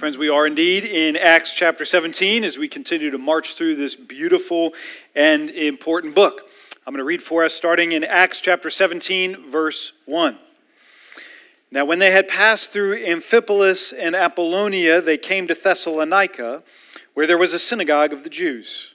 Friends, we are indeed in Acts chapter 17 as we continue to march through this beautiful and important book. I'm going to read for us starting in Acts chapter 17, verse 1. Now, when they had passed through Amphipolis and Apollonia, they came to Thessalonica, where there was a synagogue of the Jews.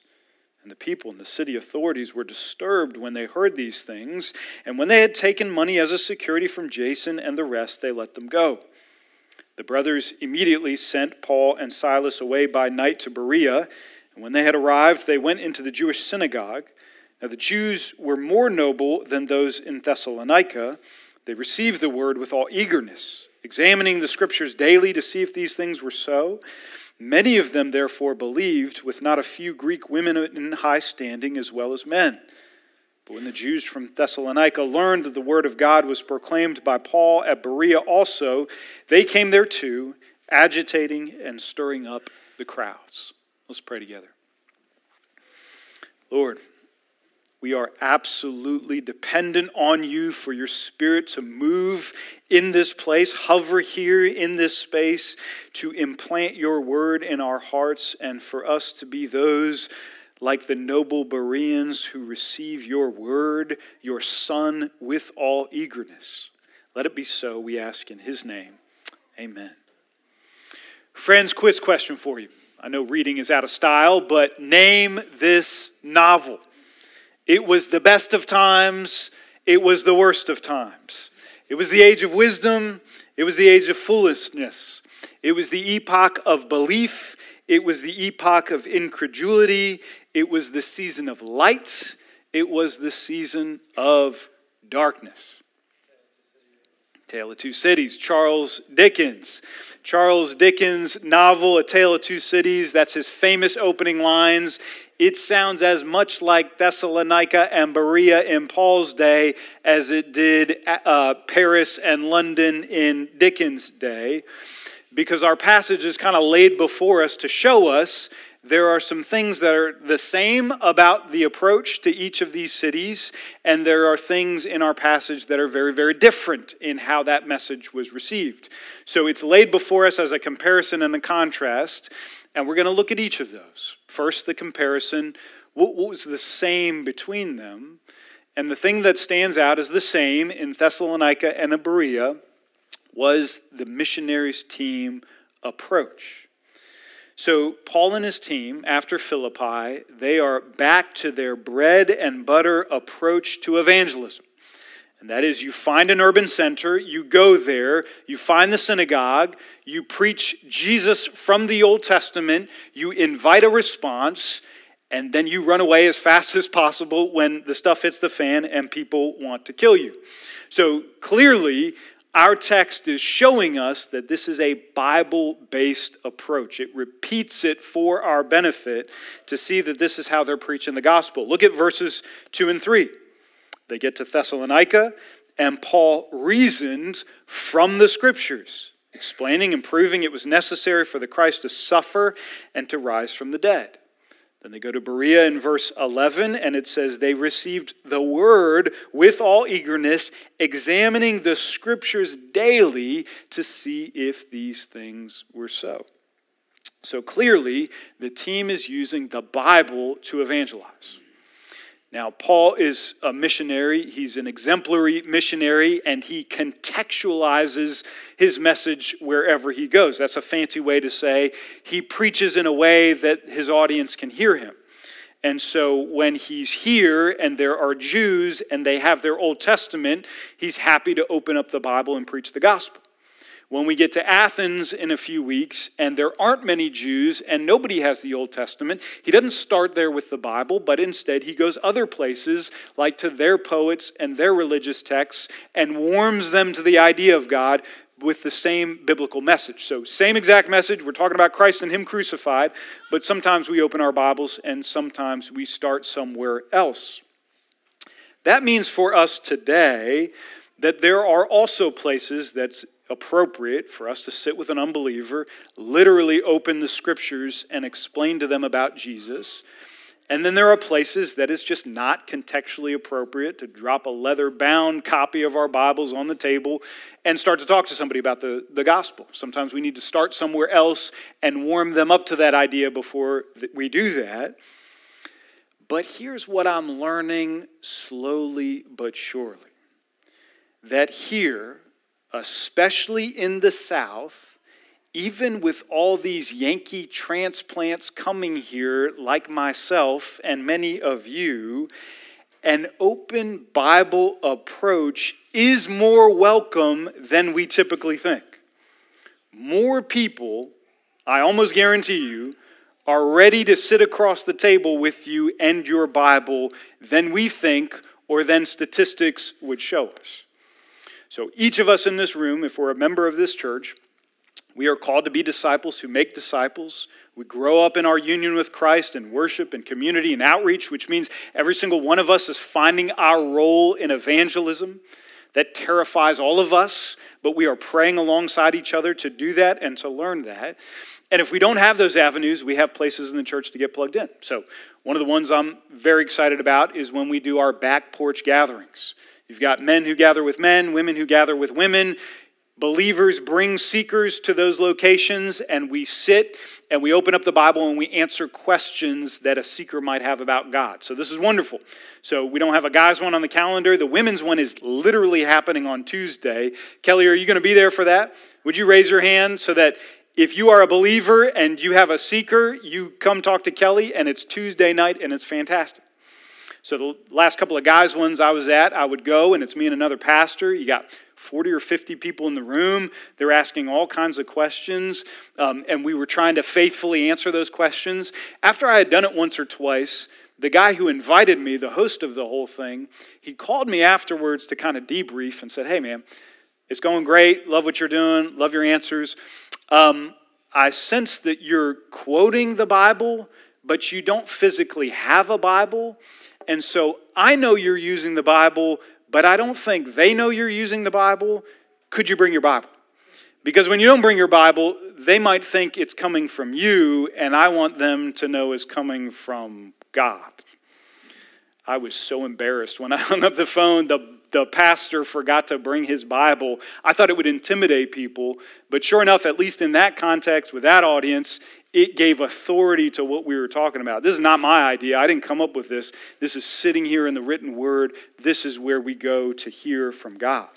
And the people and the city authorities were disturbed when they heard these things. And when they had taken money as a security from Jason and the rest, they let them go. The brothers immediately sent Paul and Silas away by night to Berea. And when they had arrived, they went into the Jewish synagogue. Now, the Jews were more noble than those in Thessalonica. They received the word with all eagerness, examining the scriptures daily to see if these things were so. Many of them, therefore, believed, with not a few Greek women in high standing as well as men. But when the Jews from Thessalonica learned that the word of God was proclaimed by Paul at Berea also, they came there too, agitating and stirring up the crowds. Let's pray together. Lord, we are absolutely dependent on you for your spirit to move in this place, hover here in this space, to implant your word in our hearts, and for us to be those like the noble Bereans who receive your word, your Son, with all eagerness. Let it be so, we ask in his name. Amen. Friends, quiz question for you. I know reading is out of style, but name this novel. It was the best of times, it was the worst of times. It was the age of wisdom, it was the age of foolishness. It was the epoch of belief, it was the epoch of incredulity, it was the season of light, it was the season of darkness. Tale of Two Cities, Charles Dickens. Charles Dickens' novel, A Tale of Two Cities, that's his famous opening lines it sounds as much like Thessalonica and Berea in Paul's day as it did uh, Paris and London in Dickens' day, because our passage is kind of laid before us to show us there are some things that are the same about the approach to each of these cities, and there are things in our passage that are very, very different in how that message was received. So it's laid before us as a comparison and a contrast. And we're going to look at each of those. First, the comparison what, was the same between them? And the thing that stands out as the same in Thessalonica and Berea was the missionaries' team approach. So, Paul and his team, after Philippi, they are back to their bread and butter approach to evangelism. And that is, you find an urban center, you go there, you find the synagogue, you preach Jesus from the Old Testament, you invite a response, and then you run away as fast as possible when the stuff hits the fan and people want to kill you. So clearly, our text is showing us that this is a Bible based approach. It repeats it for our benefit to see that this is how they're preaching the gospel. Look at verses 2 and 3. They get to Thessalonica, and Paul reasons from the scriptures, explaining and proving it was necessary for the Christ to suffer and to rise from the dead. Then they go to Berea in verse 11, and it says, They received the word with all eagerness, examining the scriptures daily to see if these things were so. So clearly, the team is using the Bible to evangelize. Now, Paul is a missionary. He's an exemplary missionary, and he contextualizes his message wherever he goes. That's a fancy way to say he preaches in a way that his audience can hear him. And so when he's here and there are Jews and they have their Old Testament, he's happy to open up the Bible and preach the gospel. When we get to Athens in a few weeks and there aren't many Jews and nobody has the Old Testament, he doesn't start there with the Bible, but instead he goes other places, like to their poets and their religious texts, and warms them to the idea of God with the same biblical message. So, same exact message. We're talking about Christ and Him crucified, but sometimes we open our Bibles and sometimes we start somewhere else. That means for us today that there are also places that's appropriate for us to sit with an unbeliever, literally open the scriptures and explain to them about Jesus. And then there are places that it's just not contextually appropriate to drop a leather bound copy of our Bibles on the table and start to talk to somebody about the, the gospel. Sometimes we need to start somewhere else and warm them up to that idea before we do that. But here's what I'm learning slowly but surely that here, especially in the South, even with all these Yankee transplants coming here, like myself and many of you, an open Bible approach is more welcome than we typically think. More people, I almost guarantee you, are ready to sit across the table with you and your Bible than we think or than statistics would show us. So, each of us in this room, if we're a member of this church, we are called to be disciples who make disciples. We grow up in our union with Christ in worship and community and outreach, which means every single one of us is finding our role in evangelism. That terrifies all of us, but we are praying alongside each other to do that and to learn that. And if we don't have those avenues, we have places in the church to get plugged in. So, one of the ones I'm very excited about is when we do our back porch gatherings. You've got men who gather with men, women who gather with women. Believers bring seekers to those locations, and we sit and we open up the Bible and we answer questions that a seeker might have about God. So, this is wonderful. So, we don't have a guy's one on the calendar. The women's one is literally happening on Tuesday. Kelly, are you going to be there for that? Would you raise your hand so that if you are a believer and you have a seeker, you come talk to Kelly, and it's Tuesday night and it's fantastic. So the last couple of guys' ones I was at, I would go, and it's me and another pastor. You got 40 or 50 people in the room. They're asking all kinds of questions, um, and we were trying to faithfully answer those questions. After I had done it once or twice, the guy who invited me, the host of the whole thing, he called me afterwards to kind of debrief and said, Hey, man, it's going great. Love what you're doing. Love your answers. Um, I sense that you're quoting the Bible, but you don't physically have a Bible. And so I know you're using the Bible, but I don't think they know you're using the Bible. Could you bring your Bible? Because when you don't bring your Bible, they might think it's coming from you, and I want them to know it's coming from God. I was so embarrassed when I hung up the phone. The, the pastor forgot to bring his Bible. I thought it would intimidate people, but sure enough, at least in that context, with that audience, it gave authority to what we were talking about. This is not my idea. I didn't come up with this. This is sitting here in the written word. This is where we go to hear from God.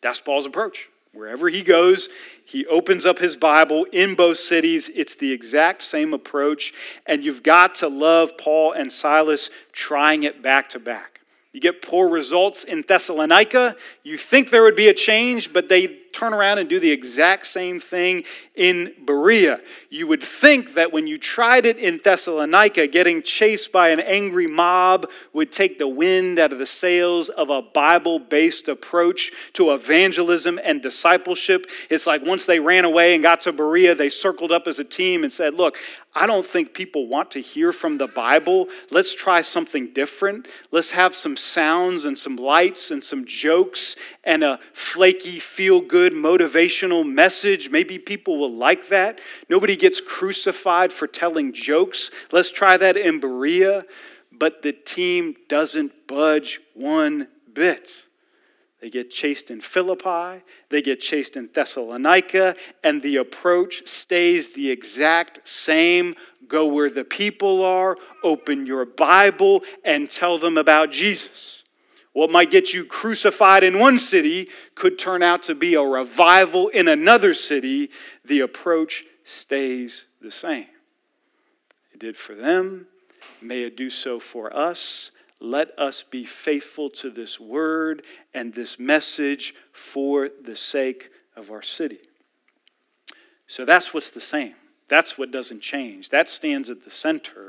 That's Paul's approach. Wherever he goes, he opens up his Bible in both cities. It's the exact same approach. And you've got to love Paul and Silas trying it back to back. You get poor results in Thessalonica. You think there would be a change, but they turn around and do the exact same thing in Berea. You would think that when you tried it in Thessalonica, getting chased by an angry mob would take the wind out of the sails of a Bible based approach to evangelism and discipleship. It's like once they ran away and got to Berea, they circled up as a team and said, Look, I don't think people want to hear from the Bible. Let's try something different. Let's have some sounds and some lights and some jokes and a flaky, feel good, motivational message. Maybe people will like that. Nobody gets crucified for telling jokes. Let's try that in Berea. But the team doesn't budge one bit. They get chased in Philippi, they get chased in Thessalonica, and the approach stays the exact same. Go where the people are, open your Bible, and tell them about Jesus. What might get you crucified in one city could turn out to be a revival in another city. The approach stays the same. It did for them, may it do so for us. Let us be faithful to this word and this message for the sake of our city. So that's what's the same. That's what doesn't change. That stands at the center.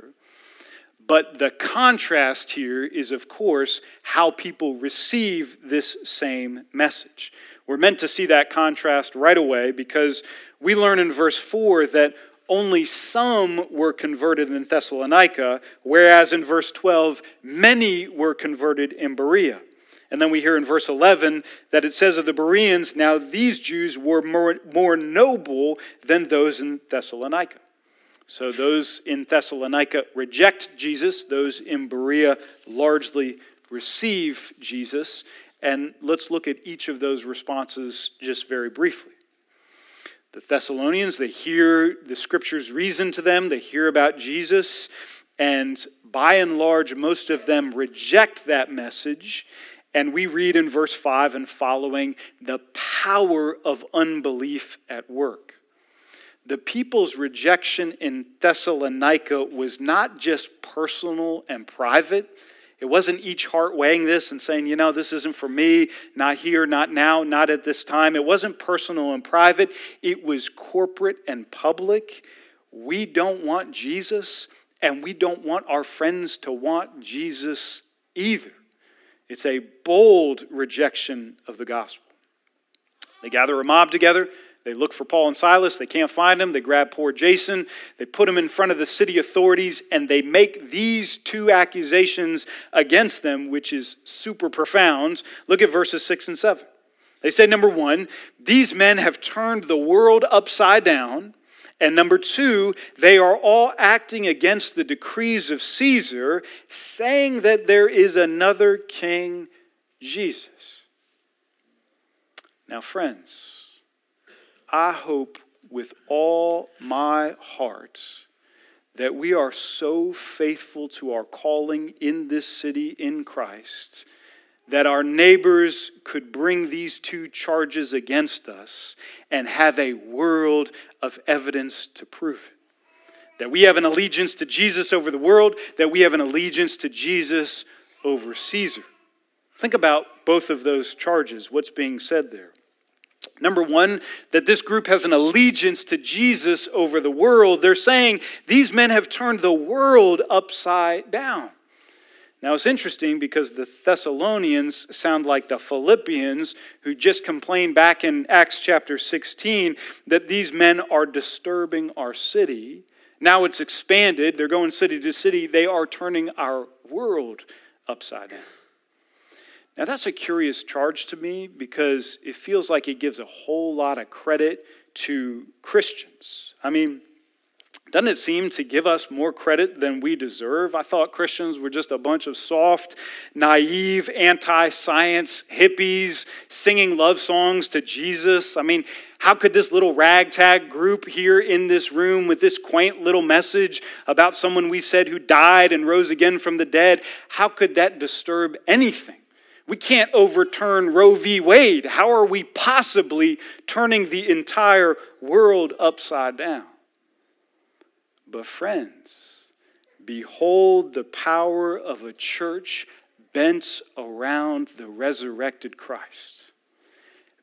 But the contrast here is, of course, how people receive this same message. We're meant to see that contrast right away because we learn in verse 4 that only some were converted in Thessalonica, whereas in verse 12, many were converted in Berea. And then we hear in verse 11 that it says of the Bereans, now these Jews were more, more noble than those in Thessalonica. So those in Thessalonica reject Jesus, those in Berea largely receive Jesus. And let's look at each of those responses just very briefly. The Thessalonians, they hear the scriptures reason to them, they hear about Jesus, and by and large, most of them reject that message. And we read in verse 5 and following the power of unbelief at work. The people's rejection in Thessalonica was not just personal and private it wasn't each heart weighing this and saying, you know, this isn't for me, not here, not now, not at this time. It wasn't personal and private, it was corporate and public. We don't want Jesus, and we don't want our friends to want Jesus either. It's a bold rejection of the gospel. They gather a mob together. They look for Paul and Silas. They can't find them. They grab poor Jason. They put him in front of the city authorities, and they make these two accusations against them, which is super profound. Look at verses 6 and 7. They say, number one, these men have turned the world upside down. And number two, they are all acting against the decrees of Caesar, saying that there is another king, Jesus. Now, friends, I hope with all my heart that we are so faithful to our calling in this city in Christ that our neighbors could bring these two charges against us and have a world of evidence to prove it. That we have an allegiance to Jesus over the world, that we have an allegiance to Jesus over Caesar. Think about both of those charges, what's being said there. Number one, that this group has an allegiance to Jesus over the world. They're saying these men have turned the world upside down. Now it's interesting because the Thessalonians sound like the Philippians who just complained back in Acts chapter 16 that these men are disturbing our city. Now it's expanded. They're going city to city. They are turning our world upside down. Now, that's a curious charge to me because it feels like it gives a whole lot of credit to Christians. I mean, doesn't it seem to give us more credit than we deserve? I thought Christians were just a bunch of soft, naive, anti science hippies singing love songs to Jesus. I mean, how could this little ragtag group here in this room with this quaint little message about someone we said who died and rose again from the dead, how could that disturb anything? We can't overturn Roe v. Wade. How are we possibly turning the entire world upside down? But, friends, behold the power of a church bent around the resurrected Christ.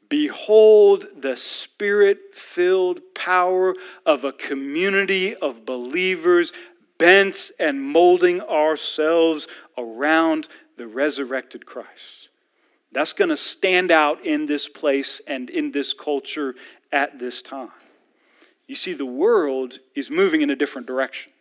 Behold the spirit filled power of a community of believers bent and molding ourselves around the resurrected Christ. That's going to stand out in this place and in this culture at this time. You see, the world is moving in a different direction.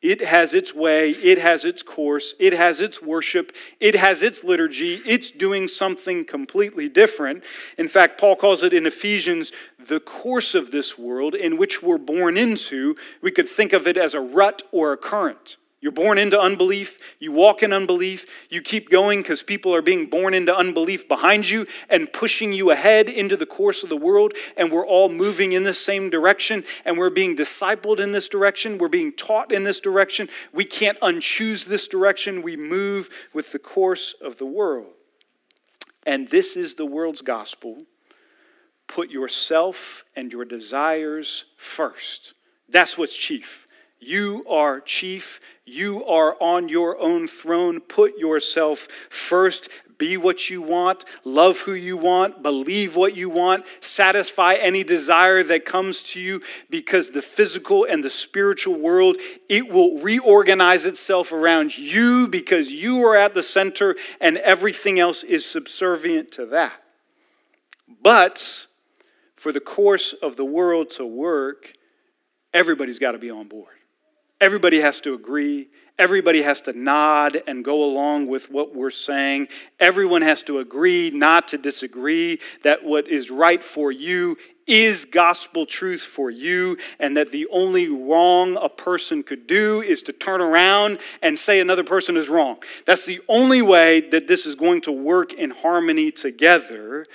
It has its way, it has its course, it has its worship, it has its liturgy. It's doing something completely different. In fact, Paul calls it in Ephesians the course of this world in which we're born into. We could think of it as a rut or a current. You're born into unbelief. You walk in unbelief. You keep going because people are being born into unbelief behind you and pushing you ahead into the course of the world. And we're all moving in the same direction. And we're being discipled in this direction. We're being taught in this direction. We can't unchoose this direction. We move with the course of the world. And this is the world's gospel. Put yourself and your desires first. That's what's chief. You are chief. You are on your own throne. Put yourself first. Be what you want, love who you want, believe what you want, satisfy any desire that comes to you because the physical and the spiritual world, it will reorganize itself around you because you are at the center and everything else is subservient to that. But for the course of the world to work, everybody's got to be on board. Everybody has to agree. Everybody has to nod and go along with what we're saying. Everyone has to agree not to disagree that what is right for you is gospel truth for you, and that the only wrong a person could do is to turn around and say another person is wrong. That's the only way that this is going to work in harmony together,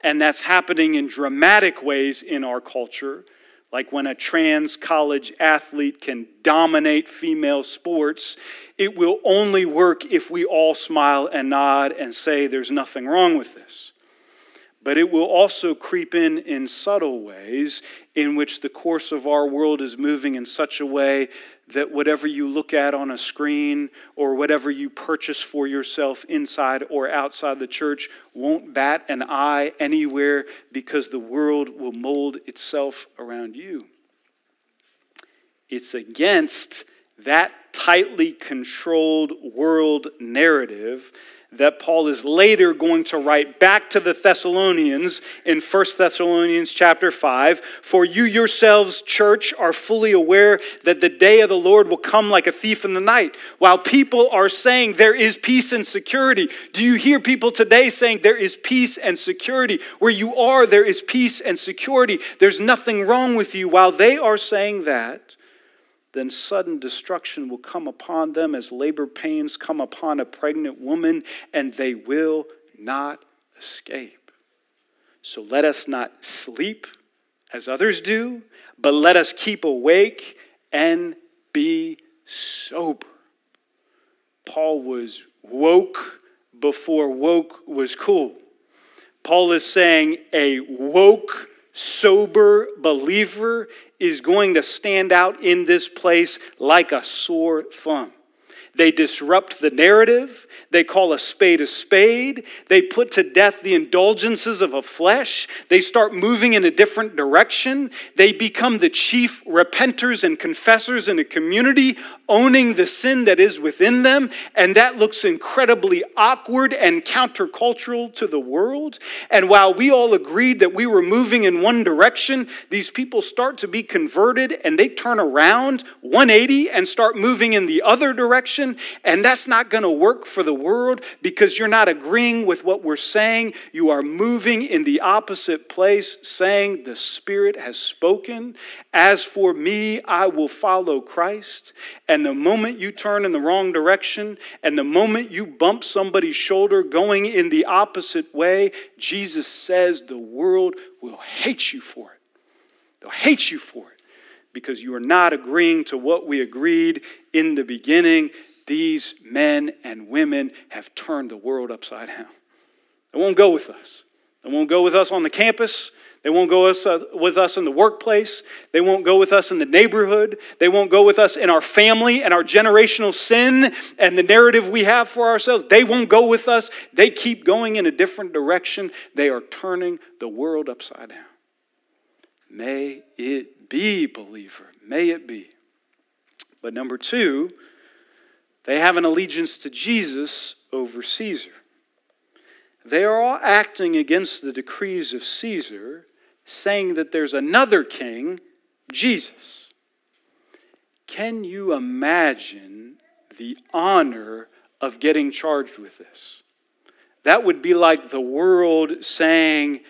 and that's happening in dramatic ways in our culture like when a trans college athlete can dominate female sports, it will only work if we all smile and nod and say there's nothing wrong with this. But it will also creep in in subtle ways in which the course of our world is moving in such a way that whatever you look at on a screen or whatever you purchase for yourself inside or outside the church won't bat an eye anywhere because the world will mold itself around you. It's against that tightly controlled world narrative that Paul is later going to write back to the Thessalonians in 1 Thessalonians chapter 5. For you yourselves, church, are fully aware that the day of the Lord will come like a thief in the night. While people are saying there is peace and security, do you hear people today saying there is peace and security? Where you are, there is peace and security. There's nothing wrong with you. While they are saying that, then sudden destruction will come upon them as labor pains come upon a pregnant woman, and they will not escape. So let us not sleep as others do, but let us keep awake and be sober. Paul was woke before woke was cool. Paul is saying a woke, sober believer is going to stand out in this place like a sore thumb. They disrupt the narrative. They call a spade a spade. They put to death the indulgences of a flesh. They start moving in a different direction. They become the chief repenters and confessors in a community, owning the sin that is within them. And that looks incredibly awkward and countercultural to the world. And while we all agreed that we were moving in one direction, these people start to be converted and they turn around 180 and start moving in the other direction and that's not going to work for the world because you're not agreeing with what we're saying. You are moving in the opposite place, saying, The Spirit has spoken. As for me, I will follow Christ. And the moment you turn in the wrong direction, and the moment you bump somebody's shoulder going in the opposite way, Jesus says the world will hate you for it. They'll hate you for it because you are not agreeing to what we agreed in the beginning these men and women have turned the world upside down. They won't go with us. They won't go with us on the campus. They won't go uh, with us in the workplace. They won't go with us in the neighborhood. They won't go with us in our family and our generational sin and the narrative we have for ourselves. They won't go with us. They keep going in a different direction. They are turning the world upside down. May it be, believer. May it be. But number two, they have an allegiance to Jesus over Caesar. They are all acting against the decrees of Caesar, saying that there's another king, Jesus. Can you imagine the honor of getting charged with this? That would be like the world saying,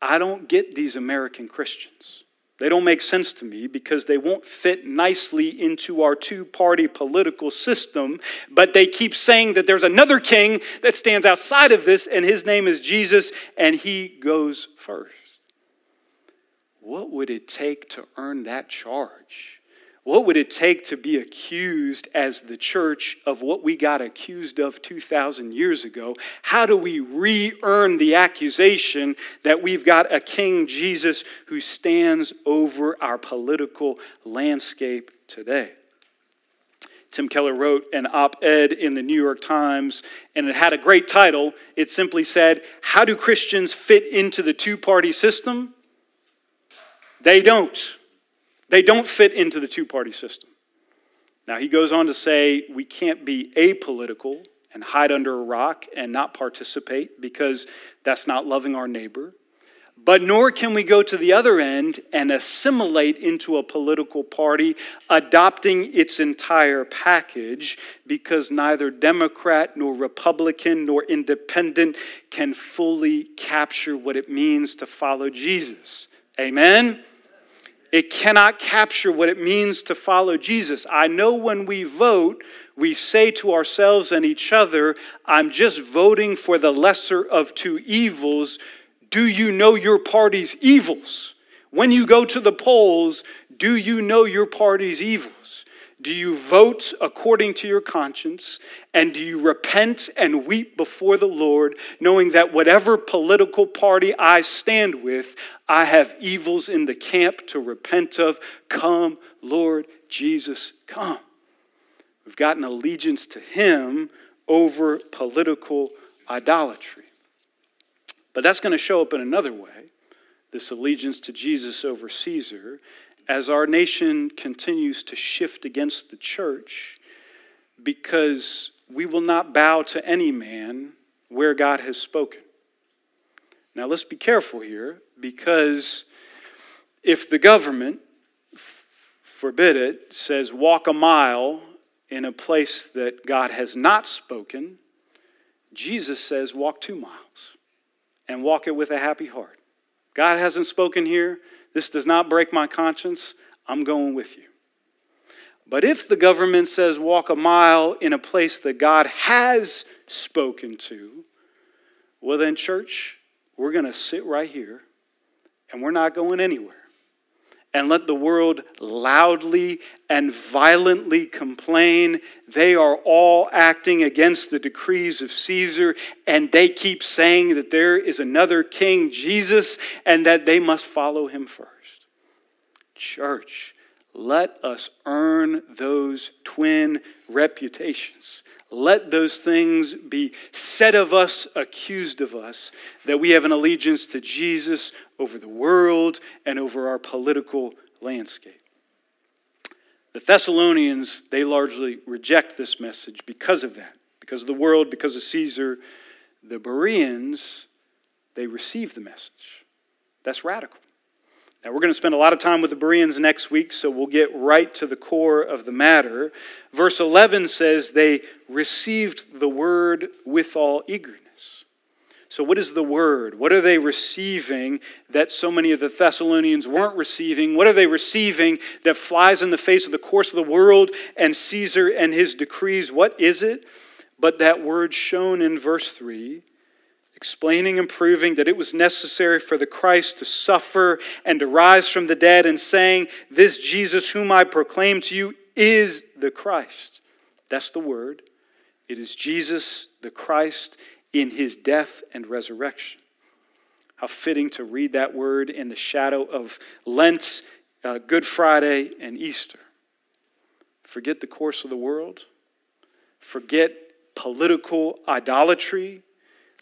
I don't get these American Christians. They don't make sense to me because they won't fit nicely into our two party political system, but they keep saying that there's another king that stands outside of this, and his name is Jesus, and he goes first. What would it take to earn that charge? What would it take to be accused as the church of what we got accused of 2,000 years ago? How do we re earn the accusation that we've got a King Jesus who stands over our political landscape today? Tim Keller wrote an op ed in the New York Times, and it had a great title. It simply said, How do Christians fit into the two party system? They don't. They don't fit into the two party system. Now, he goes on to say, We can't be apolitical and hide under a rock and not participate because that's not loving our neighbor. But nor can we go to the other end and assimilate into a political party, adopting its entire package, because neither Democrat nor Republican nor independent can fully capture what it means to follow Jesus. Amen? It cannot capture what it means to follow Jesus. I know when we vote, we say to ourselves and each other, I'm just voting for the lesser of two evils do you know your party's evils? When you go to the polls, do you know your party's evils? Do you vote according to your conscience? And do you repent and weep before the Lord, knowing that whatever political party I stand with, I have evils in the camp to repent of? Come, Lord Jesus, come. We've got an allegiance to Him over political idolatry. But that's going to show up in another way this allegiance to Jesus over Caesar as our nation continues to shift against the church because we will not bow to any man where God has spoken. Now, let's be careful here because if the government, forbid it, says walk a mile in a place that God has not spoken, Jesus says walk two miles and walk it with a happy heart. God hasn't spoken here. This does not break my conscience. I'm going with you. But if the government says walk a mile in a place that God has spoken to, well, then, church, we're going to sit right here and we're not going anywhere and let the world loudly and violently complain. They are all acting against the decrees of Caesar, and they keep saying that there is another king, Jesus, and that they must follow him first. Church, let us earn those twin reputations. Let those things be said of us, accused of us, that we have an allegiance to Jesus over the world and over our political landscape. The Thessalonians, they largely reject this message because of that, because of the world, because of Caesar. The Bereans, they receive the message. That's radical. Now, we're going to spend a lot of time with the Bereans next week, so we'll get right to the core of the matter. Verse 11 says, They received the word with all eagerness. So, what is the word? What are they receiving that so many of the Thessalonians weren't receiving? What are they receiving that flies in the face of the course of the world and Caesar and his decrees? What is it? But that word shown in verse 3, explaining and proving that it was necessary for the Christ to suffer and to rise from the dead, and saying, This Jesus whom I proclaim to you is the Christ. That's the word. It is Jesus, the Christ in his death and resurrection. How fitting to read that word in the shadow of Lent, uh, Good Friday, and Easter. Forget the course of the world, forget political idolatry.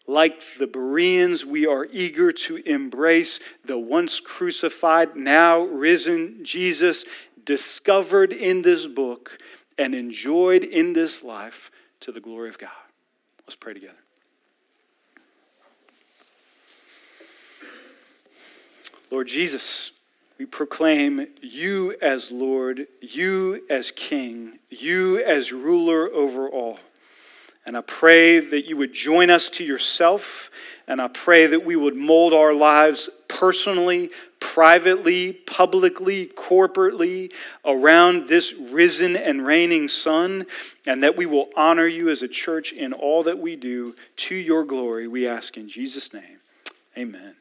Like the Bereans, we are eager to embrace the once crucified, now risen Jesus, discovered in this book and enjoyed in this life to the glory of God. Let's pray together. Lord Jesus, we proclaim you as Lord, you as King, you as ruler over all. And I pray that you would join us to yourself, and I pray that we would mold our lives personally, privately, publicly, corporately around this risen and reigning Son, and that we will honor you as a church in all that we do to your glory. We ask in Jesus' name. Amen.